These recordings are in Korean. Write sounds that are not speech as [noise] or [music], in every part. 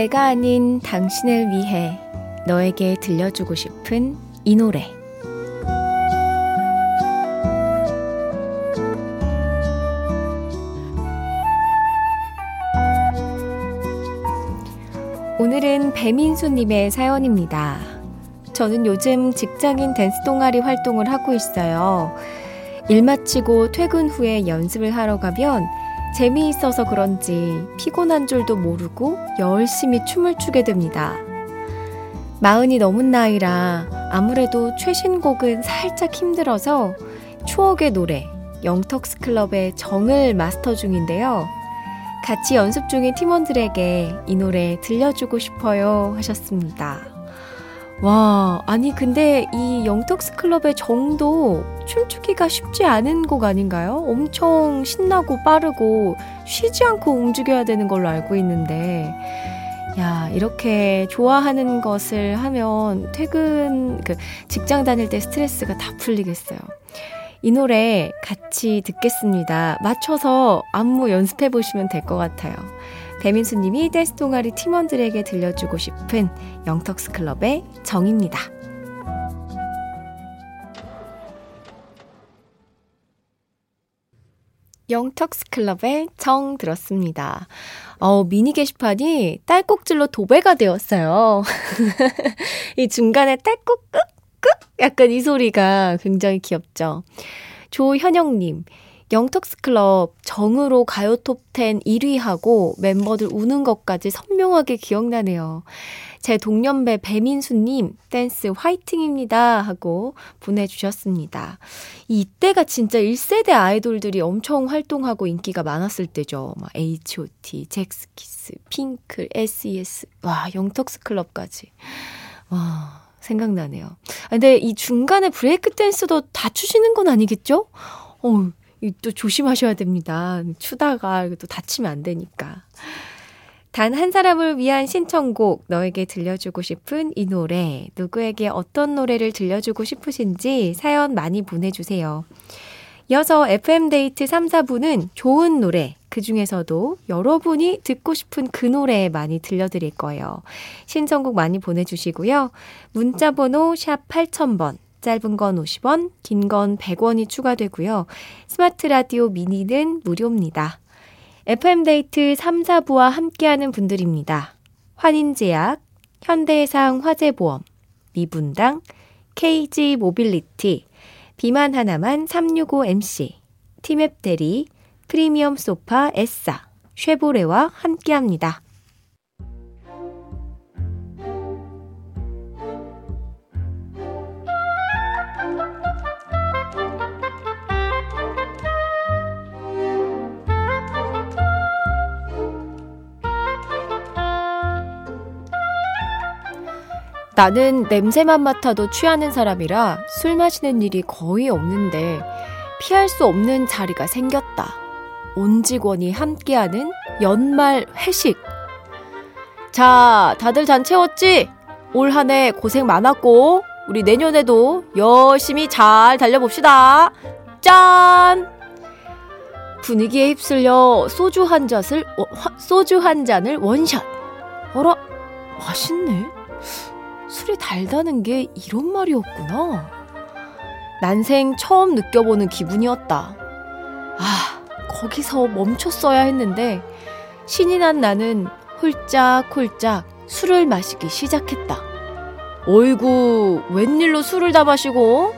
내가 아닌 당신을 위해 너에게 들려주고 싶은 이 노래. 오늘은 배민수님의 사연입니다. 저는 요즘 직장인 댄스 동아리 활동을 하고 있어요. 일 마치고 퇴근 후에 연습을 하러 가면 재미있어서 그런지 피곤한 줄도 모르고 열심히 춤을 추게 됩니다. 마흔이 넘은 나이라 아무래도 최신곡은 살짝 힘들어서 추억의 노래 영턱스 클럽의 정을 마스터 중인데요. 같이 연습 중인 팀원들에게 이 노래 들려주고 싶어요 하셨습니다. 와, 아니 근데 이 영턱스 클럽의 정도 춤추기가 쉽지 않은 곡 아닌가요? 엄청 신나고 빠르고 쉬지 않고 움직여야 되는 걸로 알고 있는데 야, 이렇게 좋아하는 것을 하면 퇴근 그 직장 다닐 때 스트레스가 다 풀리겠어요. 이 노래 같이 듣겠습니다. 맞춰서 안무 연습해 보시면 될 것 같아요. 배민수님이 댄스 동아리 팀원들에게 들려주고 싶은 영턱스 클럽의 정입니다. 영턱스 클럽의 정 들었습니다. 어, 미니 게시판이 딸꾹질로 도배가 되었어요. [laughs] 이 중간에 딸꾹 끄끄 약간 이 소리가 굉장히 귀엽죠. 조현영님, 영턱스클럽 정으로 가요 톱10 1위하고 멤버들 우는 것까지 선명하게 기억나네요. 제 동년배 배민수님, 댄스 화이팅입니다. 하고 보내주셨습니다. 이때가 진짜 1세대 아이돌들이 엄청 활동하고 인기가 많았을 때죠. 막 H.O.T, 잭스키스, 핑클, S.E.S. 와, 영턱스클럽까지. 와, 생각나네요. 아, 근데 이 중간에 브레이크 댄스도 다 추시는 건 아니겠죠? 어, 또 조심하셔야 됩니다. 추다가 또 다치면 안 되니까. 단 한 사람을 위한 신청곡, 너에게 들려주고 싶은 이 노래, 누구에게 어떤 노래를 들려주고 싶으신지 사연 많이 보내주세요. 이어서 FM데이트 3, 4부는 좋은 노래, 그 중에서도 여러분이 듣고 싶은 그 노래 많이 들려드릴 거예요. 신청곡 많이 보내주시고요. 문자번호 샵 8000번, 짧은 건 50원, 긴 건 100원이 추가되고요. 스마트 라디오 미니는 무료입니다. FM데이트 3, 4부와 함께하는 분들입니다. 환인제약, 현대해상 화재보험, 미분당, KG 모빌리티, 비만 하나만 365MC, 티맵 대리, 프리미엄 소파 에싸, 쉐보레와 함께합니다. 나는 냄새만 맡아도 취하는 사람이라 술 마시는 일이 거의 없는데 피할 수 없는 자리가 생겼다. 온 직원이 함께하는 연말 회식. 자, 다들 잔 채웠지? 올 한 해 고생 많았고, 우리 내년에도 열심히 잘 달려봅시다. 짠! 분위기에 휩쓸려 소주 한 잔을, 어, 소주 한 잔을 원샷. 어라, 맛있네? 술이 달다는 게 이런 말이었구나. 난생 처음 느껴보는 기분이었다. 아, 거기서 멈췄어야 했는데, 신이 난 나는 홀짝홀짝 술을 마시기 시작했다. 어이구, 웬일로 술을 다 마시고?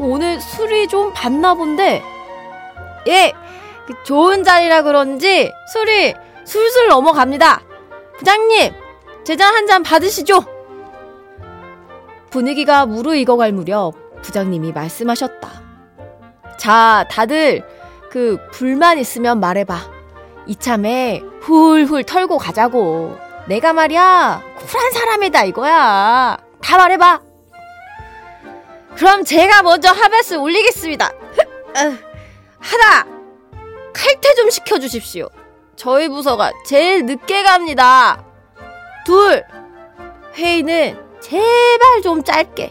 오늘 술이 좀 봤나 본데? 예, 그 좋은 자리라 그런지 술이 술술 넘어갑니다. 부장님, 제 잔 한 잔 받으시죠. 분위기가 무르익어갈 무렵 부장님이 말씀하셨다. 자, 다들 그 불만 있으면 말해봐. 이참에 훌훌 털고 가자고. 내가 말이야 쿨한 사람이다 이거야. 다 말해봐. 그럼 제가 먼저 하베스 올리겠습니다. 하나 칼퇴 좀 시켜주십시오. 저희 부서가 제일 늦게 갑니다. 둘 회의는 제발 좀 짧게.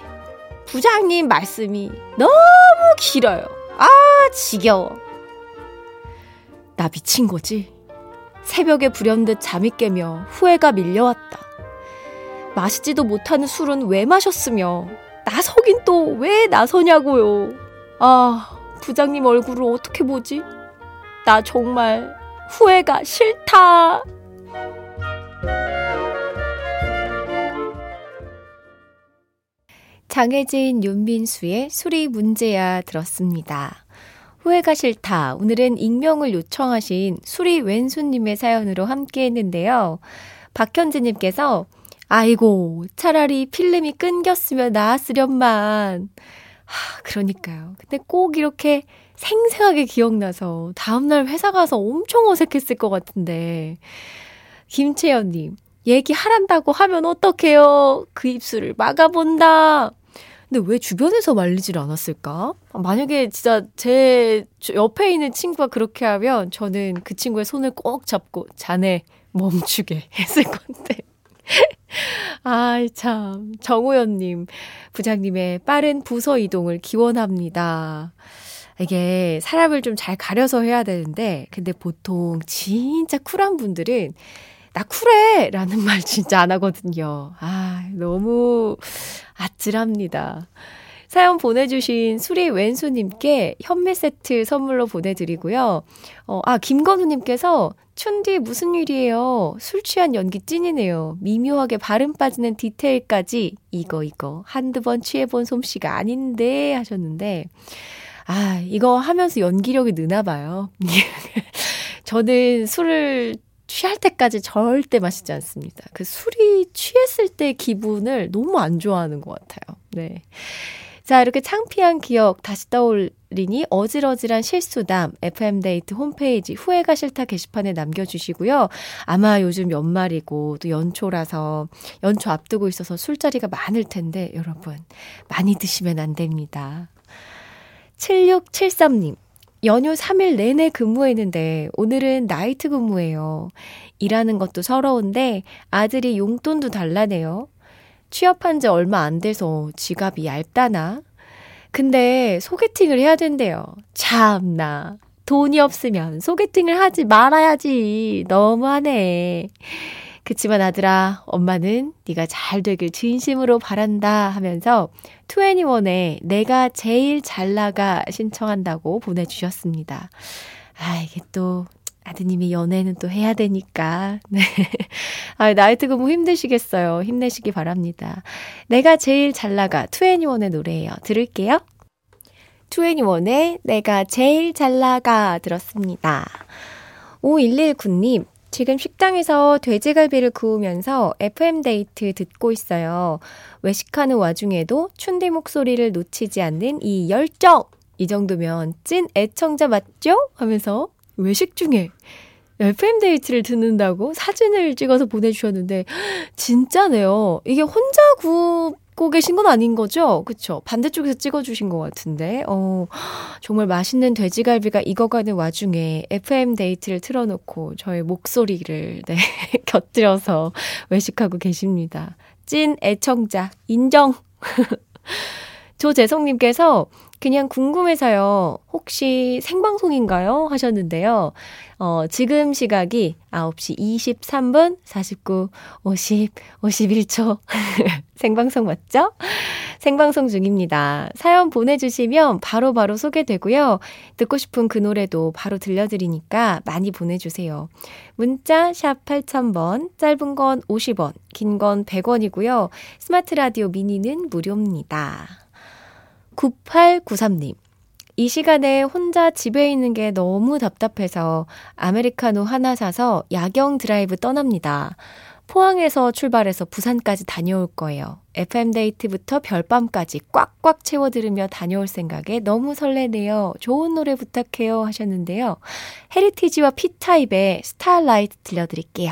부장님 말씀이 너무 길어요. 아 지겨워. 나 미친 거지? 새벽에 불현듯 잠이 깨며 후회가 밀려왔다. 마시지도 못하는 술은 왜 마셨으며 나서긴 또 왜 나서냐고요. 아, 부장님 얼굴을 어떻게 보지? 나 정말 후회가 싫다. 장혜진, 윤민수의 술이 문제야 들었습니다. 후회가 싫다. 오늘은 익명을 요청하신 수리 왼수님의 사연으로 함께 했는데요. 박현지님께서, 아이고, 차라리 필름이 끊겼으면 나았으련만. 하, 그러니까요. 근데 꼭 이렇게 생생하게 기억나서 다음날 회사 가서 엄청 어색했을 것 같은데. 김채연님, 얘기하란다고 하면 어떡해요? 그 입술을 막아본다. 근데 왜 주변에서 말리질 않았을까? 만약에 진짜 제 옆에 있는 친구가 그렇게 하면 저는 그 친구의 손을 꼭 잡고 자네 멈추게 [laughs] 했을 건데. [laughs] 아이, 참. 정우현님, 부장님의 빠른 부서 이동을 기원합니다. 이게 사람을 좀 잘 가려서 해야 되는데, 근데 보통 진짜 쿨한 분들은 나 쿨해! 라는 말 진짜 안 하거든요. 아, 너무 아찔합니다. 사연 보내주신 수리 왼수님께 현미 세트 선물로 보내드리고요. 어, 아, 김건우님께서 춘디 무슨 일이에요? 술 취한 연기 찐이네요. 미묘하게 발음 빠지는 디테일까지 이거 이거 한두 번 취해본 솜씨가 아닌데 하셨는데 아 이거 하면서 연기력이 느나 봐요. [laughs] 저는 술을 취할 때까지 절대 마시지 않습니다. 그 술이 취했을 때 기분을 너무 안 좋아하는 것 같아요. 네. 자, 이렇게 창피한 기억 다시 떠올리니 어질어질한 실수담 FM데이트 홈페이지 후회가 싫다 게시판에 남겨주시고요. 아마 요즘 연말이고 또 연초라서 연초 앞두고 있어서 술자리가 많을 텐데 여러분 많이 드시면 안 됩니다. 7673님. 연휴 3일 내내 근무했는데 오늘은 나이트 근무예요. 일하는 것도 서러운데 아들이 용돈도 달라네요. 취업한 지 얼마 안 돼서 지갑이 얇다나? 근데 소개팅을 해야 된대요. 참나. 돈이 없으면 소개팅을 하지 말아야지. 너무하네. 그치만 아들아, 엄마는 네가 잘 되길 진심으로 바란다 하면서 2NE1의 내가 제일 잘 나가 신청한다고 보내주셨습니다. 아, 이게 또 아드님이 연애는 또 해야 되니까. [laughs] 네. 아, 나이트 근무 힘드시겠어요. 힘내시기 바랍니다. 내가 제일 잘 나가 2NE1의 노래예요. 들을게요. 2NE1의 내가 제일 잘 나가 들었습니다. 5119님, 지금 식당에서 돼지갈비를 구우면서 FM데이트 듣고 있어요. 외식하는 와중에도 춘디 목소리를 놓치지 않는 이 열정! 이 정도면 찐 애청자 맞죠? 하면서 외식 중에 FM데이트를 듣는다고 사진을 찍어서 보내주셨는데, 진짜네요. 이게 혼자 구, 고 계신 건 아닌 거죠? 그쵸? 반대쪽에서 찍어주신 것 같은데, 어, 정말 맛있는 돼지갈비가 익어가는 와중에 FM 데이트를 틀어놓고 저의 목소리를, 네, [laughs] 곁들여서 외식하고 계십니다. 찐 애청자, 인정! [laughs] 조재성님께서 그냥 궁금해서요. 혹시 생방송인가요? 하셨는데요. 어, 지금 시각이 9시 23분 49, 50, 51초. 생방송 맞죠? 생방송 중입니다. 사연 보내주시면 바로바로 바로 소개되고요. 듣고 싶은 그 노래도 바로 들려드리니까 많이 보내주세요. 문자 샵 8000번, 짧은 건 50원, 긴 건 100원이고요. 스마트 라디오 미니는 무료입니다. 9893님. 이 시간에 혼자 집에 있는 게 너무 답답해서 아메리카노 하나 사서 야경 드라이브 떠납니다. 포항에서 출발해서 부산까지 다녀올 거예요. FM데이트부터 별밤까지 꽉꽉 채워 들으며 다녀올 생각에 너무 설레네요. 좋은 노래 부탁해요 하셨는데요. 헤리티지와 피타입의 Starlight 들려드릴게요.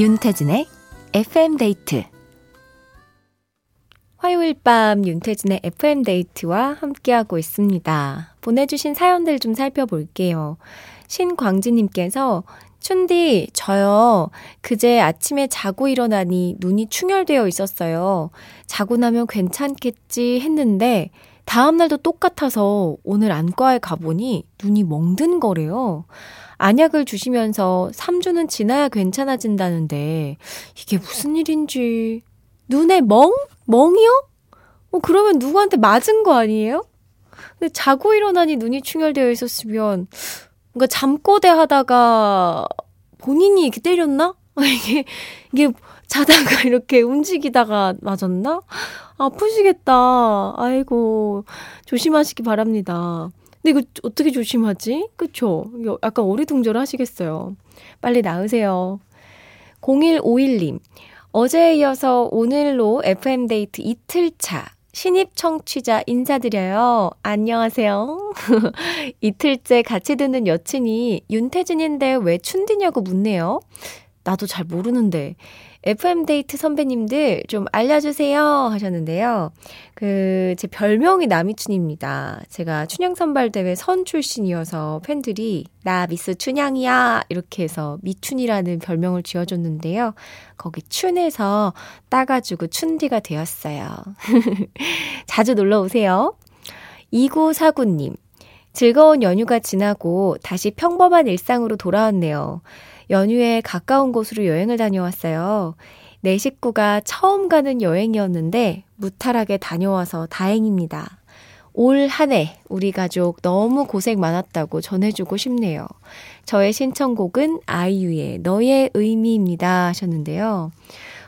윤태진의 FM데이트 화요일 밤 윤태진의 FM데이트와 함께하고 있습니다. 보내주신 사연들 좀 살펴볼게요. 신광지님께서 춘디, 저요. 그제 아침에 자고 일어나니 눈이 충혈되어 있었어요. 자고 나면 괜찮겠지 했는데, 다음날도 똑같아서 오늘 안과에 가보니 눈이 멍든 거래요. 안약을 주시면서 3주는 지나야 괜찮아진다는데 이게 무슨 일인지 눈에 멍? 멍이요? 어, 그러면 누구한테 맞은 거 아니에요? 근데 자고 일어나니 눈이 충혈되어 있었으면 뭔가 잠꼬대 하다가 본인이 이렇게 때렸나? [laughs] 이게 이게 자다가 [laughs] 이렇게 움직이다가 맞았나? 아프시겠다. 아이고 조심하시기 바랍니다. 근데 이거 어떻게 조심하지? 그쵸? 약간 어리둥절 하시겠어요. 빨리 나으세요. 0151님. 어제에 이어서 오늘로 FM데이트 이틀차. 신입 청취자 인사드려요. 안녕하세요. [laughs] 이틀째 같이 듣는 여친이 윤태진인데 왜 춘디냐고 묻네요. 나도 잘 모르는데. FM데이트 선배님들 좀 알려주세요 하셨는데요. 그, 제 별명이 남이춘입니다. 제가 춘향 선발대회 선 출신이어서 팬들이 나 미스 춘향이야 이렇게 해서 미춘이라는 별명을 지어줬는데요. 거기 춘에서 따가지고 춘디가 되었어요. [laughs] 자주 놀러 오세요. 2949님. 즐거운 연휴가 지나고 다시 평범한 일상으로 돌아왔네요. 연휴에 가까운 곳으로 여행을 다녀왔어요. 내 식구가 처음 가는 여행이었는데 무탈하게 다녀와서 다행입니다. 올 한 해 우리 가족 너무 고생 많았다고 전해주고 싶네요. 저의 신청곡은 아이유의 너의 의미입니다 하셨는데요.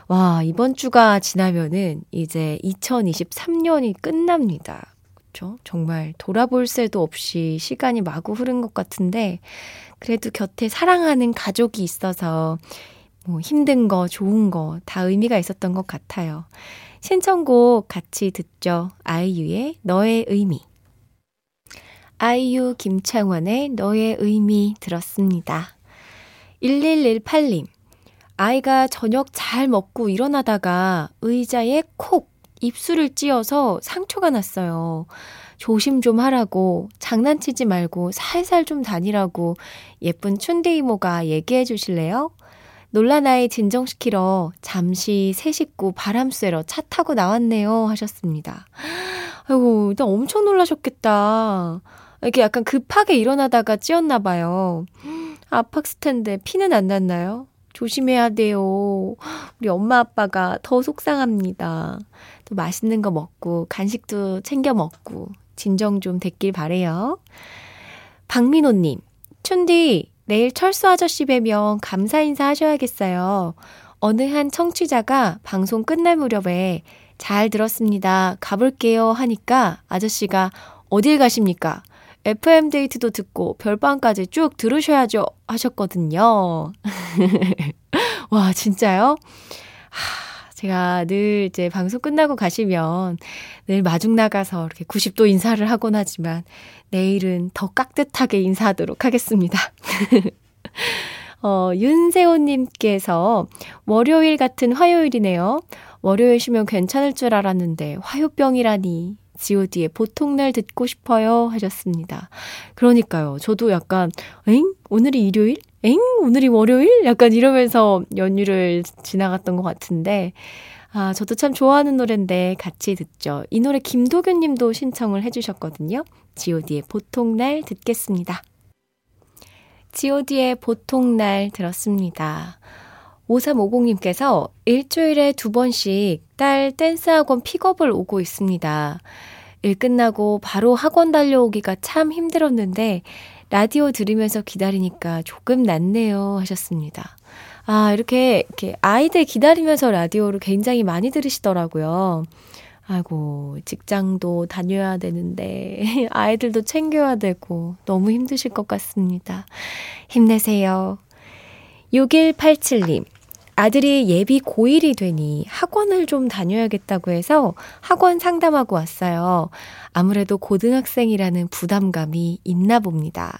와, 이번 주가 지나면은 이제 2023년이 끝납니다. 그렇죠? 정말 돌아볼 새도 없이 시간이 마구 흐른 것 같은데 그래도 곁에 사랑하는 가족이 있어서 뭐 힘든 거, 좋은 거 다 의미가 있었던 것 같아요. 신청곡 같이 듣죠. 아이유의 너의 의미. 아이유 김창원의 너의 의미 들었습니다. 1118님. 아이가 저녁 잘 먹고 일어나다가 의자에 콕 입술을 찧어서 상처가 났어요. 조심 좀 하라고, 장난치지 말고 살살 좀 다니라고 예쁜 춘디 이모가 얘기해 주실래요? 놀란 아이 진정시키러 잠시 새 식구 바람 쐬러 차 타고 나왔네요. 하셨습니다. 아이고, 일단 엄청 놀라셨겠다. 이렇게 약간 급하게 일어나다가 찧었나 봐요. 아팠을 텐데 피는 안 났나요? 조심해야 돼요. 우리 엄마 아빠가 더 속상합니다. 또 맛있는 거 먹고 간식도 챙겨 먹고 진정 좀 됐길 바래요. 박민호님, 춘디 내일 철수 아저씨 뵈면 감사 인사 하셔야겠어요. 어느 한 청취자가 방송 끝날 무렵에 잘 들었습니다. 가볼게요 하니까 아저씨가 어딜 가십니까? FM 데이트도 듣고 별밤까지 쭉 들으셔야죠 하셨거든요. [laughs] 와, 진짜요? 하, 제가 늘 이제 방송 끝나고 가시면 늘 마중 나가서 이렇게 90도 인사를 하곤 하지만 내일은 더 깍듯하게 인사하도록 하겠습니다. [laughs] 어, 윤세호님께서 월요일 같은 화요일이네요. 월요일 쉬면 괜찮을 줄 알았는데 화요병이라니 god의 보통 날 듣고 싶어요 하셨습니다. 그러니까요. 저도 약간 엥? 오늘이 일요일? 엥? 오늘이 월요일? 약간 이러면서 연휴를 지나갔던 것 같은데 아, 저도 참 좋아하는 노래인데 같이 듣죠. 이 노래 김도균 님도 신청을 해주셨거든요. god의 보통 날 듣겠습니다. god의 보통 날 들었습니다. 5350님께서 일주일에 두 번씩 딸 댄스 학원 픽업을 오고 있습니다. 일 끝나고 바로 학원 달려오기가 참 힘들었는데 라디오 들으면서 기다리니까 조금 낫네요 하셨습니다. 아, 이렇게, 이렇게 아이들 기다리면서 라디오를 굉장히 많이 들으시더라고요. 아이고, 직장도 다녀야 되는데, [laughs] 아이들도 챙겨야 되고, 너무 힘드실 것 같습니다. 힘내세요. 6187님, 아들이 예비 고1이 되니 학원을 좀 다녀야겠다고 해서 학원 상담하고 왔어요. 아무래도 고등학생이라는 부담감이 있나 봅니다.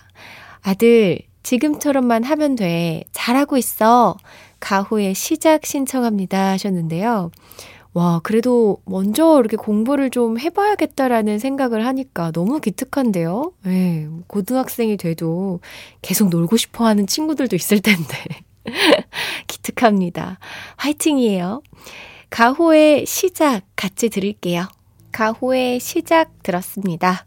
아들, 지금처럼만 하면 돼. 잘하고 있어. 가호의 시작 신청합니다. 하셨는데요. 와, 그래도 먼저 이렇게 공부를 좀 해봐야겠다라는 생각을 하니까 너무 기특한데요? 네, 고등학생이 돼도 계속 놀고 싶어 하는 친구들도 있을 텐데. [laughs] 기특합니다. 화이팅이에요. 가호의 시작 같이 들을게요. 가호의 시작 들었습니다.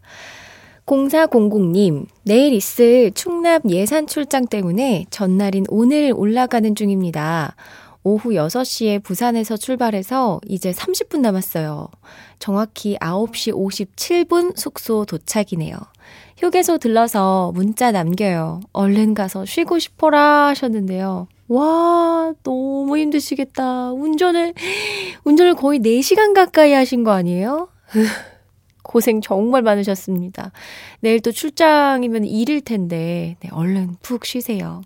0400님, 내일 있을 충남 예산 출장 때문에 전날인 오늘 올라가는 중입니다. 오후 6시에 부산에서 출발해서 이제 30분 남았어요. 정확히 9시 57분 숙소 도착이네요. 휴게소 들러서 문자 남겨요. 얼른 가서 쉬고 싶어라 하셨는데요. 와, 너무 힘드시겠다. 운전을, 운전을 거의 4시간 가까이 하신 거 아니에요? [laughs] 고생 정말 많으셨습니다. 내일 또 출장이면 일일 텐데, 네, 얼른 푹 쉬세요.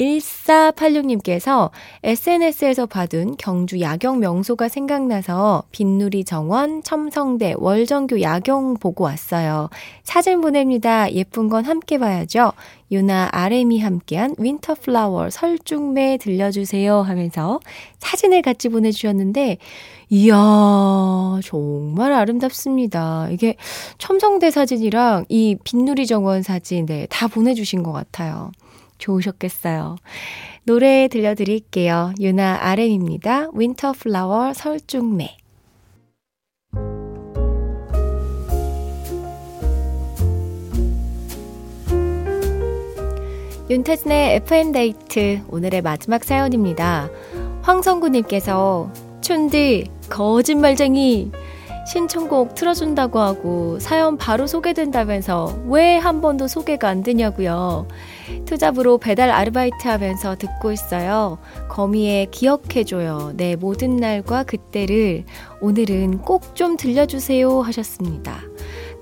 1486님께서 SNS에서 받은 경주 야경 명소가 생각나서 빈누리 정원, 첨성대, 월정교 야경 보고 왔어요. 사진 보냅니다. 예쁜 건 함께 봐야죠. 유나 아레미 함께한 윈터플라워 설중매 들려주세요 하면서 사진을 같이 보내주셨는데 이야 정말 아름답습니다. 이게 첨성대 사진이랑 이 빛누리 정원 사진 네, 다 보내주신 것 같아요. 좋으셨겠어요. 노래 들려드릴게요. 윤하 RM입니다. Winter Flower 설중매. 윤태진의 FM데이트 오늘의 마지막 사연입니다. 황성구님께서 춘디 거짓말쟁이 신청곡 틀어준다고 하고 사연 바로 소개된다면서 왜 한 번도 소개가 안 되냐고요. 투잡으로 배달 아르바이트 하면서 듣고 있어요. 거미의 기억해줘요. 내 모든 날과 그때를 오늘은 꼭 좀 들려주세요 하셨습니다.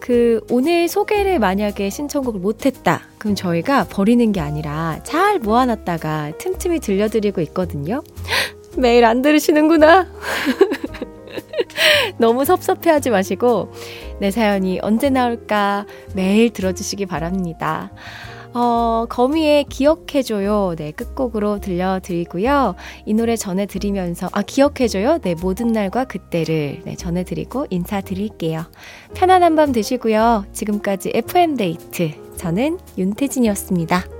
그 오늘 소개를 만약에 신청곡을 못했다. 그럼 저희가 버리는 게 아니라 잘 모아놨다가 틈틈이 들려드리고 있거든요. [gasps] 매일 안 들으시는구나. [laughs] [laughs] 너무 섭섭해 하지 마시고 내 사연이 언제 나올까 매일 들어주시기 바랍니다. 어, 거미의 기억해줘요. 네, 끝곡으로 들려드리고요. 이 노래 전해드리면서, 아, 기억해줘요. 네, 모든 날과 그때를 네, 전해드리고 인사드릴게요. 편안한 밤 되시고요. 지금까지 FM데이트. 저는 윤태진이었습니다.